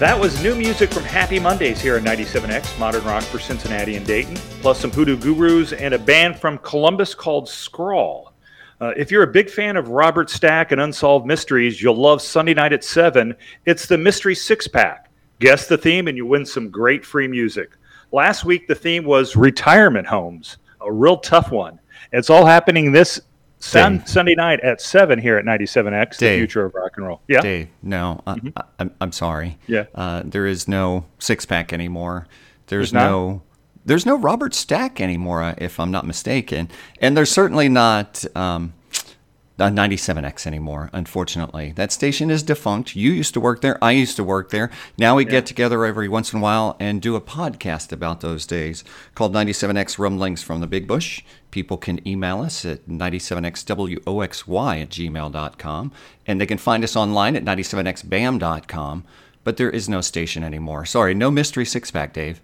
That was new music from Happy Mondays here at 97X, modern rock for Cincinnati and Dayton, plus some Hoodoo Gurus and a band from Columbus called Scrawl. Uh, if you're a big fan of Robert Stack and Unsolved Mysteries, you'll love Sunday night at 7. It's the Mystery Six Pack. Guess the theme and you win some great free music. Last week, the theme was retirement homes, a real tough one. It's all happening this Sun, Sunday night at 7 here at 97X, the future of rock and roll. Yeah. Dave, no, mm-hmm. I, am I'm sorry. Yeah. Uh, there is no six pack anymore. There's, there's no. There's no Robert Stack anymore, if I'm not mistaken, and there's certainly not um, 97X anymore, unfortunately. That station is defunct. You used to work there. I used to work there. Now we yeah. get together every once in a while and do a podcast about those days called 97X Rumblings from the Big Bush. People can email us at 97xwoxy at gmail.com. And they can find us online at 97xbam.com. But there is no station anymore. Sorry, no Mystery Six Pack, Dave.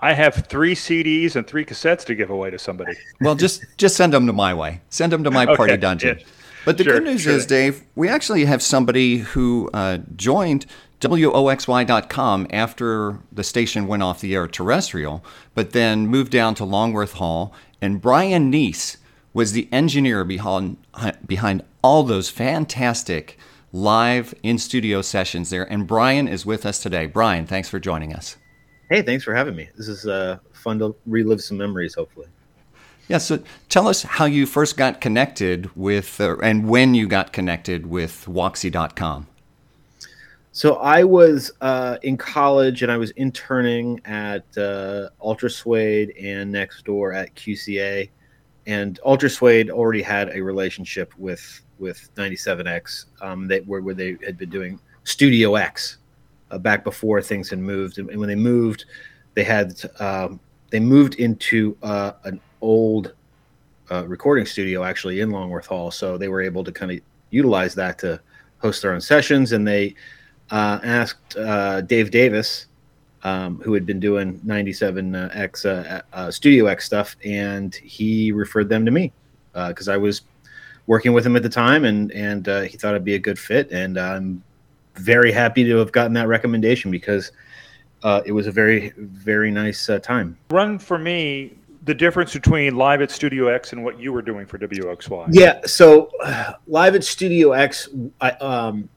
I have three CDs and three cassettes to give away to somebody. Well, just just send them to my way. Send them to my party okay. dungeon. Yeah. But the sure, good news sure. is, Dave, we actually have somebody who uh, joined WOXY.com after the station went off the air terrestrial, but then moved down to Longworth Hall. And Brian Neese was the engineer behind, behind all those fantastic live in studio sessions there. And Brian is with us today. Brian, thanks for joining us. Hey, thanks for having me. This is uh, fun to relive some memories, hopefully. Yeah, so tell us how you first got connected with, uh, and when you got connected with Woxy.com. So I was uh, in college and I was interning at uh, Ultra Suede and next door at QCA, and Ultra Suede already had a relationship with with 97X. Um, where they had been doing Studio X uh, back before things had moved, and, and when they moved, they had um, they moved into uh, an old uh, recording studio actually in Longworth Hall, so they were able to kind of utilize that to host their own sessions. And they uh, asked uh, Dave Davis, um, who had been doing 97X uh, uh, Studio X stuff, and he referred them to me because I was working with him at the time, and and he thought it'd be a good fit. And I'm very happy to have gotten that recommendation because. Uh, it was a very very nice uh, time. Run for me the difference between live at Studio X and what you were doing for WOXY. Yeah, so uh, live at Studio X I, um,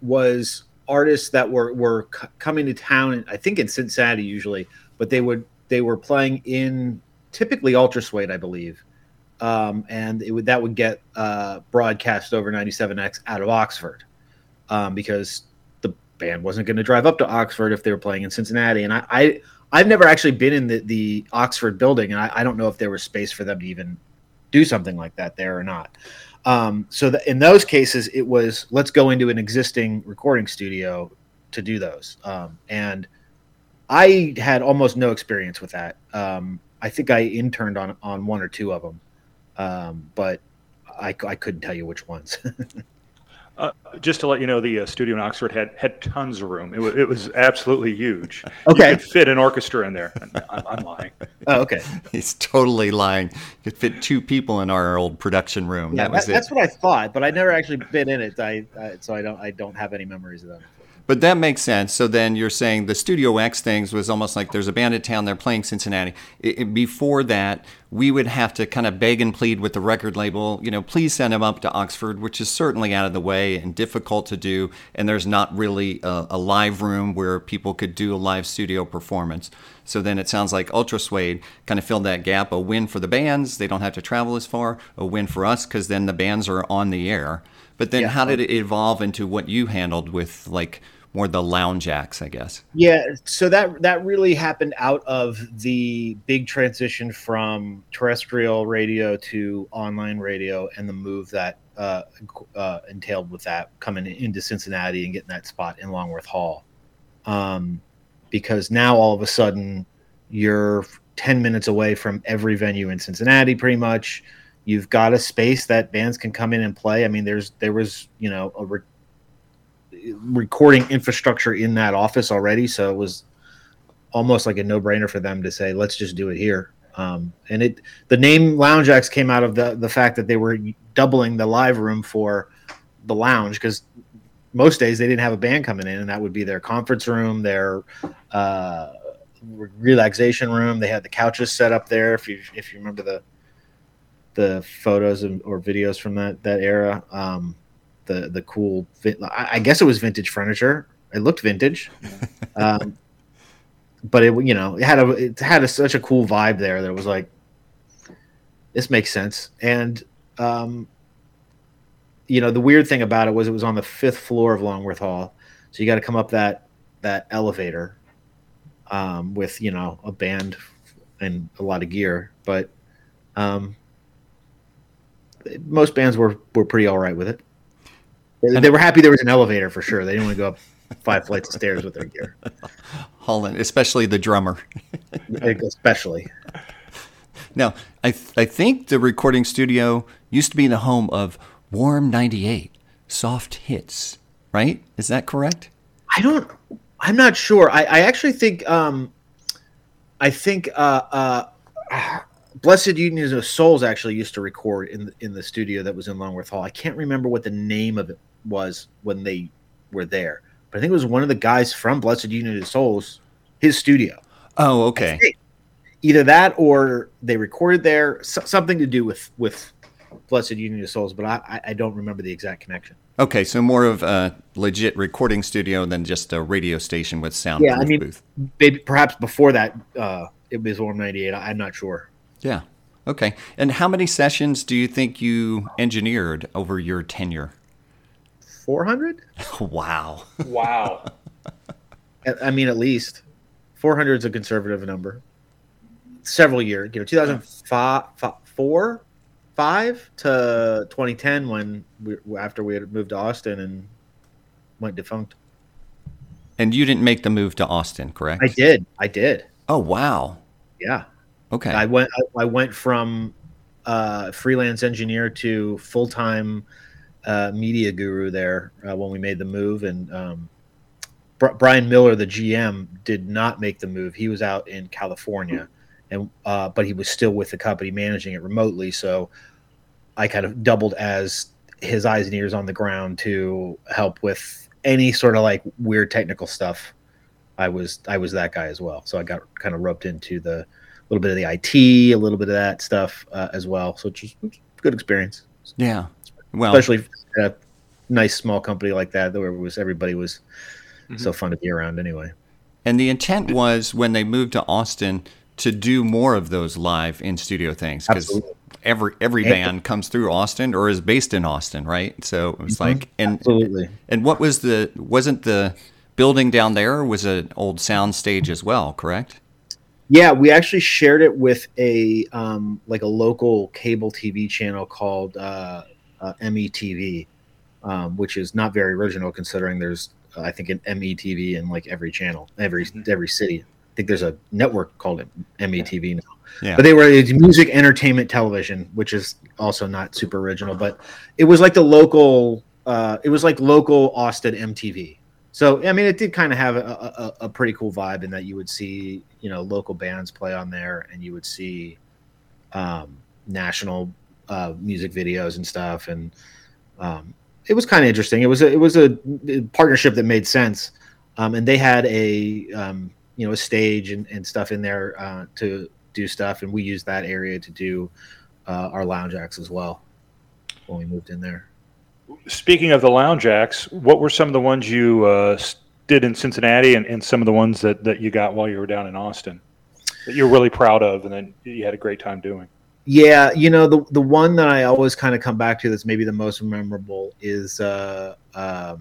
was artists that were were c- coming to town. I think in Cincinnati usually, but they would they were playing in typically Ultra Suede, I believe, um, and would that would get uh, broadcast over 97X out of Oxford um, because the band wasn't going to drive up to Oxford if they were playing in Cincinnati, and I, I I've never actually been in the, the Oxford building, and I, I, don't know if there was space for them to even do something like that there or not. Um, so the, in those cases, it was let's go into an existing recording studio to do those. Um, and I had almost no experience with that. Um, I think I interned on on one or two of them, um, but I, I couldn't tell you which ones. Uh, just to let you know, the uh, studio in Oxford had had tons of room. It was, it was absolutely huge. Okay, you could fit an orchestra in there. I'm, I'm lying. Oh, okay. He's totally lying. You could fit two people in our old production room. Yeah, that was that, That's what I thought, but I never actually been in it. I, I so I don't I don't have any memories of that. But that makes sense. So then you're saying the Studio X things was almost like there's a band in town, they're playing Cincinnati. It, it, before that, we would have to kind of beg and plead with the record label, you know, please send them up to Oxford, which is certainly out of the way and difficult to do. And there's not really a, a live room where people could do a live studio performance. So then it sounds like Ultra Suede kind of filled that gap. A win for the bands, they don't have to travel as far. A win for us because then the bands are on the air. But then yeah. how did it evolve into what you handled with like more the lounge acts, I guess. Yeah, so that that really happened out of the big transition from terrestrial radio to online radio, and the move that uh, uh, entailed with that coming into Cincinnati and getting that spot in Longworth Hall. Um, because now all of a sudden you're 10 minutes away from every venue in Cincinnati, pretty much. You've got a space that bands can come in and play. I mean, there's there was you know a re- recording infrastructure in that office already, so it was almost like a no-brainer for them to say, "Let's just do it here." Um, and it the name Lounge Acts came out of the the fact that they were doubling the live room for the lounge because most days they didn't have a band coming in, and that would be their conference room, their uh, relaxation room. They had the couches set up there. If you if you remember the the photos or videos from that that era, um, the the cool. I guess it was vintage furniture. It looked vintage, um, but it you know it had a it had a, such a cool vibe there. That it was like, this makes sense. And um, you know the weird thing about it was it was on the fifth floor of Longworth Hall, so you got to come up that that elevator um, with you know a band and a lot of gear, but um, most bands were were pretty all right with it. They, they were happy there was an elevator for sure. They didn't want to go up five flights of stairs with their gear. Holland, especially the drummer. especially. Now, I th- I think the recording studio used to be the home of Warm 98, Soft Hits, right? Is that correct? I don't I'm not sure. I, I actually think um I think uh uh Blessed Union of Souls actually used to record in the, in the studio that was in Longworth Hall. I can't remember what the name of it was when they were there, but I think it was one of the guys from Blessed Union of Souls, his studio. Oh, okay. Either that or they recorded there, so, something to do with with Blessed Union of Souls, but I, I don't remember the exact connection. Okay, so more of a legit recording studio than just a radio station with sound. Yeah, I mean, booth. maybe perhaps before that, uh, it was Warm 98. I'm not sure. Yeah. Okay. And how many sessions do you think you engineered over your tenure? 400? wow. Wow. I mean, at least 400 is a conservative number. Several years, you know, 2004, five to 2010 when we after we had moved to Austin and went defunct. And you didn't make the move to Austin, correct? I did. I did. Oh wow. Yeah. Okay. I went. I, I went from uh, freelance engineer to full time uh, media guru there uh, when we made the move, and um, Brian Miller, the GM, did not make the move. He was out in California and uh, but he was still with the company managing it remotely. So I kind of doubled as his eyes and ears on the ground to help with any sort of like weird technical stuff. I was I was that guy as well. So I got kind of roped into the little bit of the IT, a little bit of that stuff uh, as well. So it's just good experience. Yeah, well, especially a nice small company like that, where it was everybody was mm-hmm. so fun to be around anyway. And the intent was when they moved to Austin to do more of those live in studio things because every every band comes through Austin or is based in Austin, right? So it was mm-hmm. like and absolutely. And what was the wasn't the building down there was an old sound stage as well, correct? Yeah, we actually shared it with a um, like a local cable TV channel called uh, uh, METV, um, which is not very original considering there's uh, I think an METV in like every channel, every mm-hmm. every city. I think there's a network called it METV now. Yeah. But they were music entertainment television, which is also not super original, but it was like the local uh, it was like local Austin MTV. So I mean, it did kind of have a, a, a, pretty cool vibe in that you would see you know local bands play on there, and you would see um, national uh, music videos and stuff, and um, it was kind of interesting. It was a, it was a partnership that made sense, um, and they had a um, you know a stage and, and stuff in there uh, to do stuff, and we used that area to do uh, our lounge acts as well when we moved in there. Speaking of the lounge acts, what were some of the ones you uh, did in Cincinnati, and, and some of the ones that, that you got while you were down in Austin that you're really proud of, and then you had a great time doing? Yeah, you know the the one that I always kind of come back to that's maybe the most memorable is uh, uh,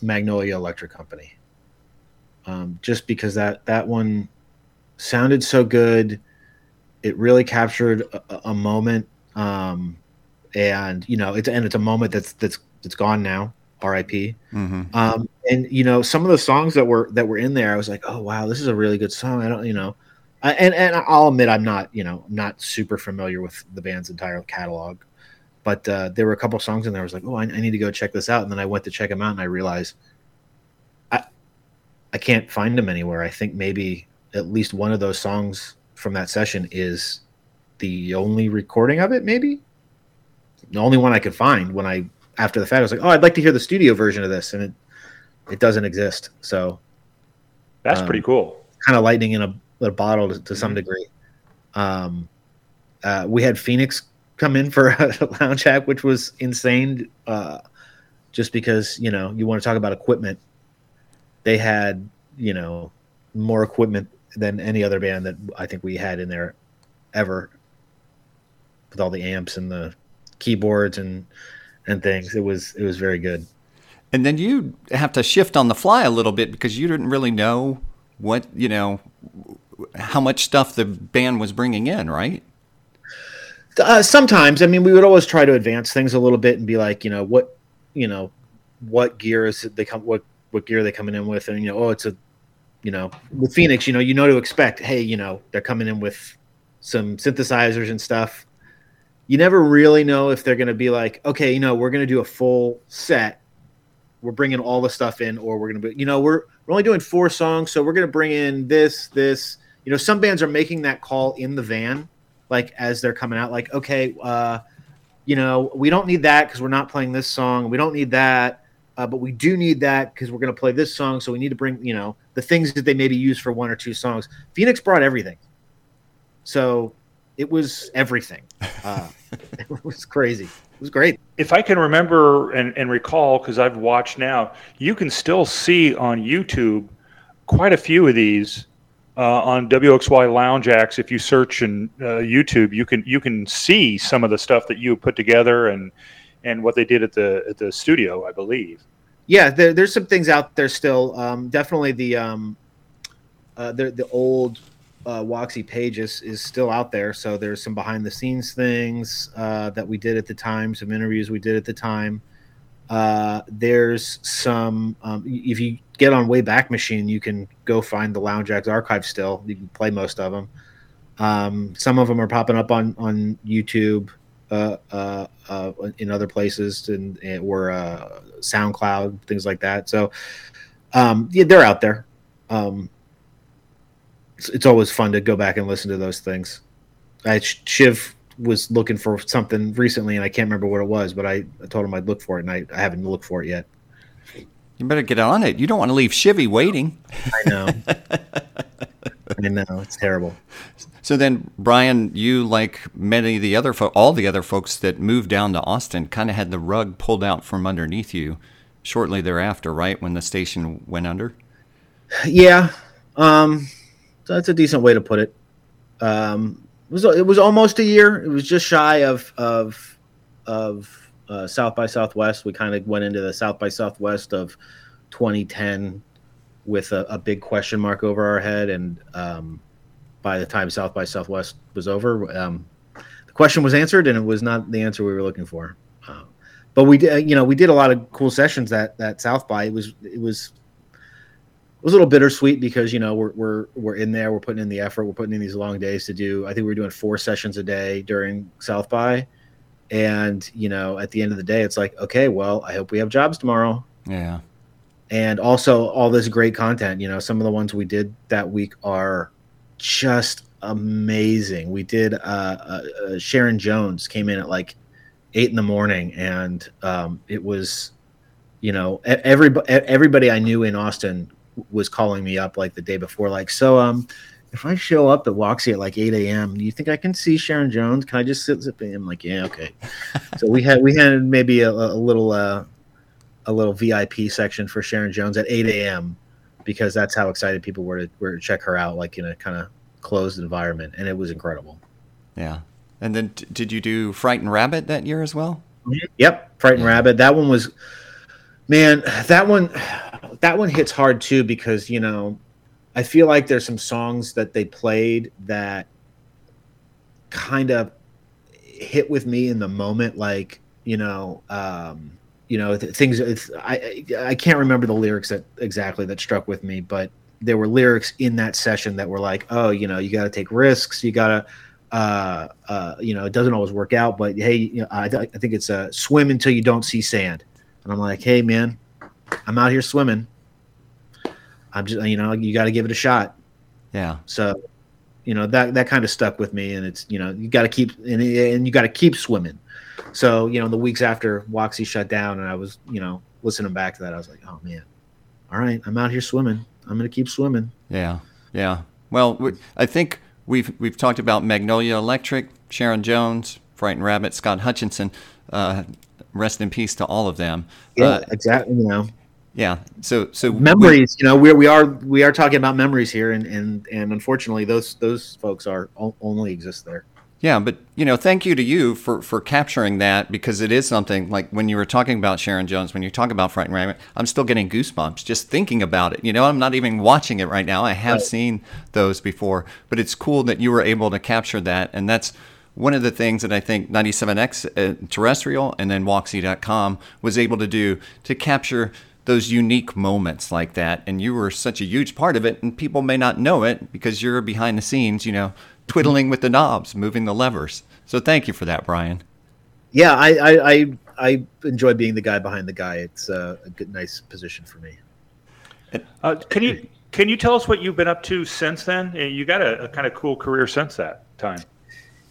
Magnolia Electric Company um, just because that that one sounded so good. It really captured a, a moment, um, and you know, it's and it's a moment that's that's that's gone now. R.I.P. Mm-hmm. Um, and you know, some of the songs that were that were in there, I was like, oh wow, this is a really good song. I don't, you know, I, and and I'll admit I'm not, you know, not super familiar with the band's entire catalog, but uh, there were a couple songs in there. I was like, oh, I, I need to go check this out, and then I went to check them out, and I realized I can't find them anywhere. I think maybe at least one of those songs from that session is the only recording of it. Maybe the only one I could find when I after the fact, I was like, oh, I'd like to hear the studio version of this, and it it doesn't exist. So that's um, pretty cool. Kind of lightning in a, a bottle to, to some mm-hmm. degree. Um, uh, we had Phoenix come in for a lounge act, which was insane. Uh, just because you know you want to talk about equipment, they had you know more equipment than any other band that I think we had in there ever, with all the amps and the keyboards and and things. It was it was very good. And then you have to shift on the fly a little bit because you didn't really know what you know how much stuff the band was bringing in, right? Uh, sometimes, I mean, we would always try to advance things a little bit and be like, you know, what, you know, what gear is they come, what what gear are they coming in with, and you know, oh, it's a, you know, with Phoenix, you know, you know to expect. Hey, you know, they're coming in with some synthesizers and stuff. You never really know if they're going to be like, okay, you know, we're going to do a full set. We're bringing all the stuff in, or we're going to be, you know, we're we're only doing four songs, so we're going to bring in this, this. You know, some bands are making that call in the van like as they're coming out like okay uh you know we don't need that because we're not playing this song we don't need that uh, but we do need that because we're going to play this song so we need to bring you know the things that they maybe use for one or two songs phoenix brought everything so it was everything uh, it was crazy it was great if i can remember and, and recall because i've watched now you can still see on youtube quite a few of these uh, on WOXY Lounge Acts. If you search in uh, YouTube, you can you can see some of the stuff that you put together and and what they did at the at the studio, I believe. Yeah, there, there's some things out there still. Um, definitely the um, uh, the the old uh, Woxy page is, is still out there. So there's some behind the scenes things uh, that we did at the time, some interviews we did at the time. Uh, there's some um, if you get on Wayback Machine, you can go find the Lounge Acts archive still. You can play most of them. Um, some of them are popping up on on YouTube, uh, uh, uh, in other places, and, and or uh, SoundCloud, things like that. So, um, yeah, they're out there. Um, it's, it's, always fun to go back and listen to those things. I Shiv was looking for something recently, and I can't remember what it was, but I, I told him I'd look for it, and I, I haven't looked for it yet. You better get on it. You don't want to leave Chivy waiting. I know. I know. It's terrible. So then, Brian, you like many of the other fo- all the other folks that moved down to Austin, kind of had the rug pulled out from underneath you shortly thereafter, right when the station went under. Yeah, um, that's a decent way to put it. Um, it was it was almost a year. It was just shy of of of uh, South by Southwest. We kind of went into the South by Southwest of 2010 with a, a big question mark over our head, and um, by the time South by Southwest was over, um, the question was answered, and it was not the answer we were looking for. Uh, but we did, you know, we did a lot of cool sessions that that South by. It was it was was a little bittersweet because you know we're we're we're in there, we're putting in the effort, we're putting in these long days to do. I think we were doing four sessions a day during South by, and you know at the end of the day it's like okay well i hope we have jobs tomorrow. Yeah. And also all this great content you know some of the ones we did that week are just amazing. We did uh, uh, uh sharon jones came in at like eight in the morning and um, it was you know everybody everybody i knew in austin was calling me up like the day before like so um if I show up at Woxy at like 8 a.m., do you think I can see Sharon Jones? Can I just sit? sit I'm like, yeah, okay. so we had we had maybe a, a little uh, a little VIP section for Sharon Jones at 8 a.m. because that's how excited people were to were to check her out, like in a kind of closed environment, and it was incredible. Yeah. And then t- did you do Frightened Rabbit that year as well? Mm-hmm. Yep, Frightened yeah. Rabbit. That one was, man, that one, that one hits hard too because you know I feel like there's some songs that they played that kind of hit with me in the moment, like you know, um, you know, th- things. I I can't remember the lyrics that exactly that struck with me, but there were lyrics in that session that were like, oh, you know, you got to take risks, you got to. Uh, uh, you know, it doesn't always work out, but hey, you know, I, I think it's a swim until you don't see sand. And I'm like, hey, man, I'm out here swimming. I'm just you know you got to give it a shot. Yeah. So, you know that that kind of stuck with me, and it's you know you got to keep and, and you got to keep swimming. So you know, the weeks after Woxy shut down, and I was you know listening back to that, I was like, oh man, all right, I'm out here swimming. I'm gonna keep swimming. Yeah, yeah. Well, I think we've we've talked about Magnolia Electric, Sharon Jones, Frightened Rabbit, Scott Hutchinson. Uh, rest in peace to all of them. Yeah, uh, exactly. You know. Yeah. So so memories. We, you know, we we are we are talking about memories here, and and and unfortunately, those those folks are only exist there. Yeah, but you know, thank you to you for for capturing that because it is something like when you were talking about Sharon Jones, when you talk about Frightened Rabbit, I'm still getting goosebumps just thinking about it. You know, I'm not even watching it right now. I have right. seen those before, but it's cool that you were able to capture that, and that's one of the things that I think 97X uh, terrestrial and then Woxy.com was able to do to capture those unique moments like that. And you were such a huge part of it, and people may not know it because you're behind the scenes, you know, twiddling with the knobs, moving the levers. So thank you for that, Brian. Yeah, I I, I, I enjoy being the guy behind the guy. It's uh, a good, nice position for me. Uh, can you can you tell us what you've been up to since then? You got a, a kind of cool career since that time.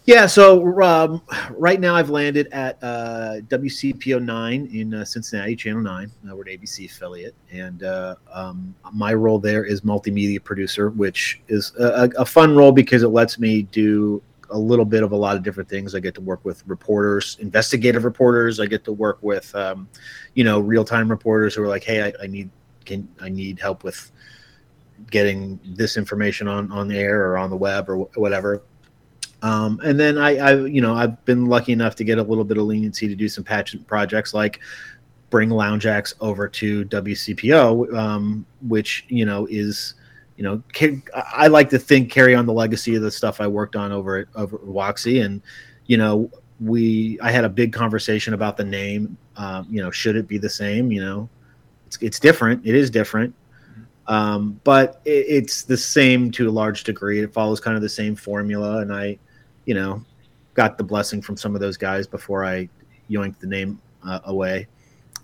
Yeah, so um, right now I've landed at uh, WCPO 9 in uh, Cincinnati, Channel 9. Uh, we're an ABC affiliate. And uh, um, my role there is multimedia producer, which is a, a, fun role because it lets me do a little bit of a lot of different things. I get to work with reporters, investigative reporters. I get to work with, um, you know, real time reporters who are like, hey, I, I need can I need help with getting this information on on the air or on the web or whatever um, and then I, I, you know, I've been lucky enough to get a little bit of leniency to do some patch projects like bring Lounge Acts over to WCPO, um, which you know is, you know, I like to think carry on the legacy of the stuff I worked on over at over and you know, we I had a big conversation about the name. Um, you know, should it be the same? You know, it's it's different. It is different. Um, but it, it's the same to a large degree. It follows kind of the same formula, and I, you know, got the blessing from some of those guys before I yoinked the name uh, away.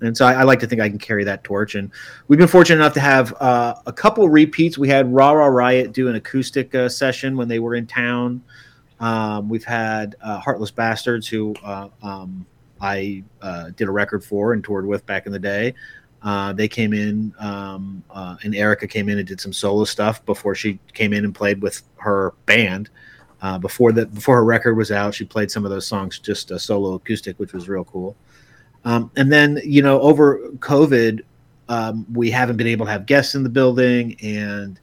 And so I, I, like to think I can carry that torch. And we've been fortunate enough to have uh, a couple repeats. We had Ra Ra Riot do an acoustic uh, session when they were in town. Um, we've had uh, Heartless Bastards, who uh, um, I uh, did a record for and toured with back in the day. they came in, um, and Erika came in and did some solo stuff before she came in and played with her band. Uh, before that, before her record was out, she played some of those songs just a solo acoustic, which was real cool. Um, and then, you know, over COVID, um, we haven't been able to have guests in the building, and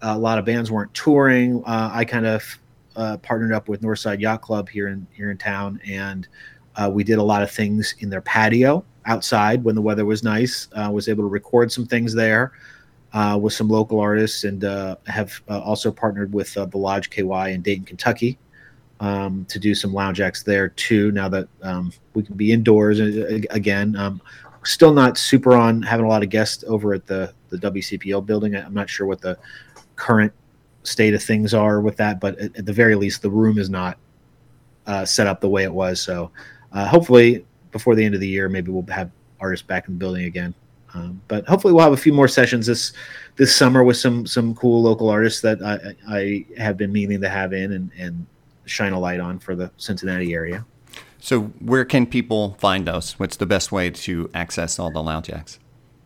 a lot of bands weren't touring. Uh, I kind of uh, partnered up with Northside Yacht Club here in here in town, and uh, we did a lot of things in their patio outside when the weather was nice. Uh, was able to record some things there uh, with some local artists and uh, have uh, also partnered with uh, the Lodge KY in Dayton, Kentucky um, to do some lounge acts there too. Now that um, we can be indoors uh, again, um, still not super on having a lot of guests over at the, the WCPO building. I'm not sure what the current state of things are with that, but at, at the very least, the room is not uh, set up the way it was. So hopefully, before the end of the year, maybe we'll have artists back in the building again. Um, but hopefully, we'll have a few more sessions this this summer with some some cool local artists that I, I have been meaning to have in and, and shine a light on for the Cincinnati area. So, where can people find those? What's the best way to access all the lounge acts?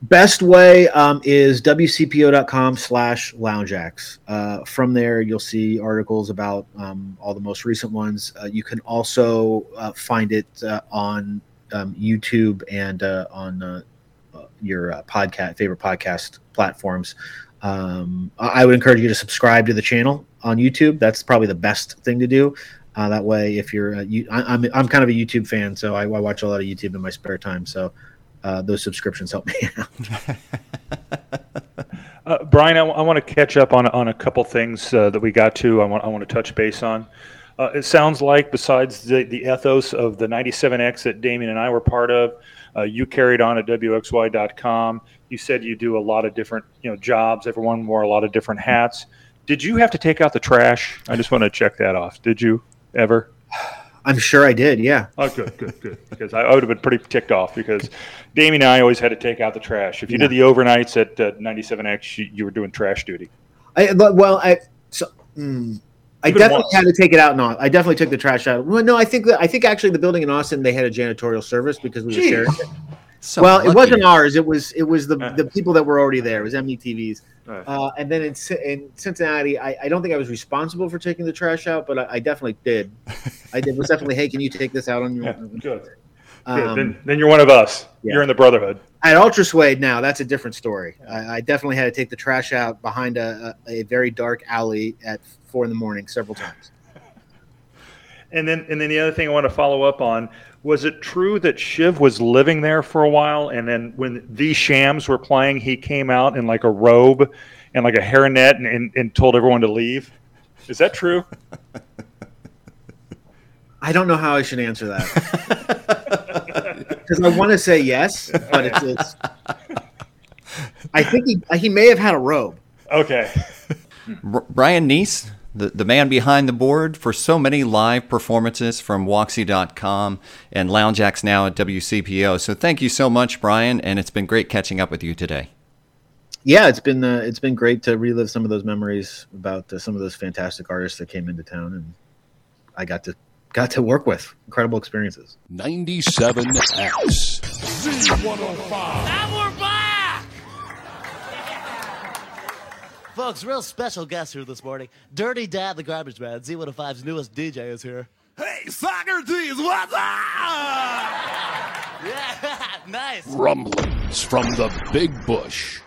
Best way um, is wcpo.com slash loungeacts. Uh, from there, you'll see articles about um, all the most recent ones. Uh, you can also uh, find it uh, on um, YouTube and uh, on uh, your uh, podcast favorite podcast platforms. Um, I would encourage you to subscribe to the channel on YouTube. That's probably the best thing to do. Uh, that way, if you're, uh, you, I, am I'm, I'm kind of a YouTube fan, so I, I, watch a lot of YouTube in my spare time. So uh, those subscriptions help me out. Uh, Brian, I, w- I want to catch up on on a couple things uh, that we got to. I want I want to touch base on. Uh, it sounds like besides the, the ethos of the 97X that Damien and I were part of, uh, you carried on at WOXY.com. You said you do a lot of different, you know, jobs. Everyone wore a lot of different hats. Did you have to take out the trash? I just want to check that off. Did you ever? I'm sure I did. Yeah. Oh, good, good, good. Because I, would have been pretty ticked off because Damien and I always had to take out the trash. If you yeah. did the overnights at uh, 97X, you, you, were doing trash duty. I, well, I so mm, I definitely had to take it out. No, I definitely took the trash out. Well, no, I think I think actually the building in Austin they had a janitorial service because we were sharing it. So well, lucky. it wasn't ours. It was it was the Uh. the people that were already there. It was METV's. Uh. Uh, and then in, in Cincinnati, I, I don't think I was responsible for taking the trash out, but I, I definitely did. I did was definitely, hey, can you take this out on your? Yeah, good. Good. Um, then, then you're one of us. yeah. You're in the brotherhood. At Ultra Suede now, that's a different story. I, I definitely had to take the trash out behind a, a, a very dark alley at four in the morning several times. And then, and then the other thing I want to follow up on was it true that Shiv was living there for a while, and then when the Shams were playing, he came out in like a robe and like a hairnet and, and, and told everyone to leave. Is that true? I don't know how I should answer that because I want to say yes, but it's, it's. I think he he may have had a robe. Okay. Brian Neese, the, the man behind the board for so many live performances from Woxy.com and Lounge Acts now at WCPO. So thank you so much, Brian, and it's been great catching up with you today. Yeah, it's been uh, it's been great to relive some of those memories about uh, some of those fantastic artists that came into town, and I got to got to work with incredible experiences. 97X. And we're back! Folks, real special guest here this morning. Dirty Dad, the garbage man, Z105's newest DJ is here. Hey, Socrates, what's up? Yeah, nice. Rumblings from the Big Bush.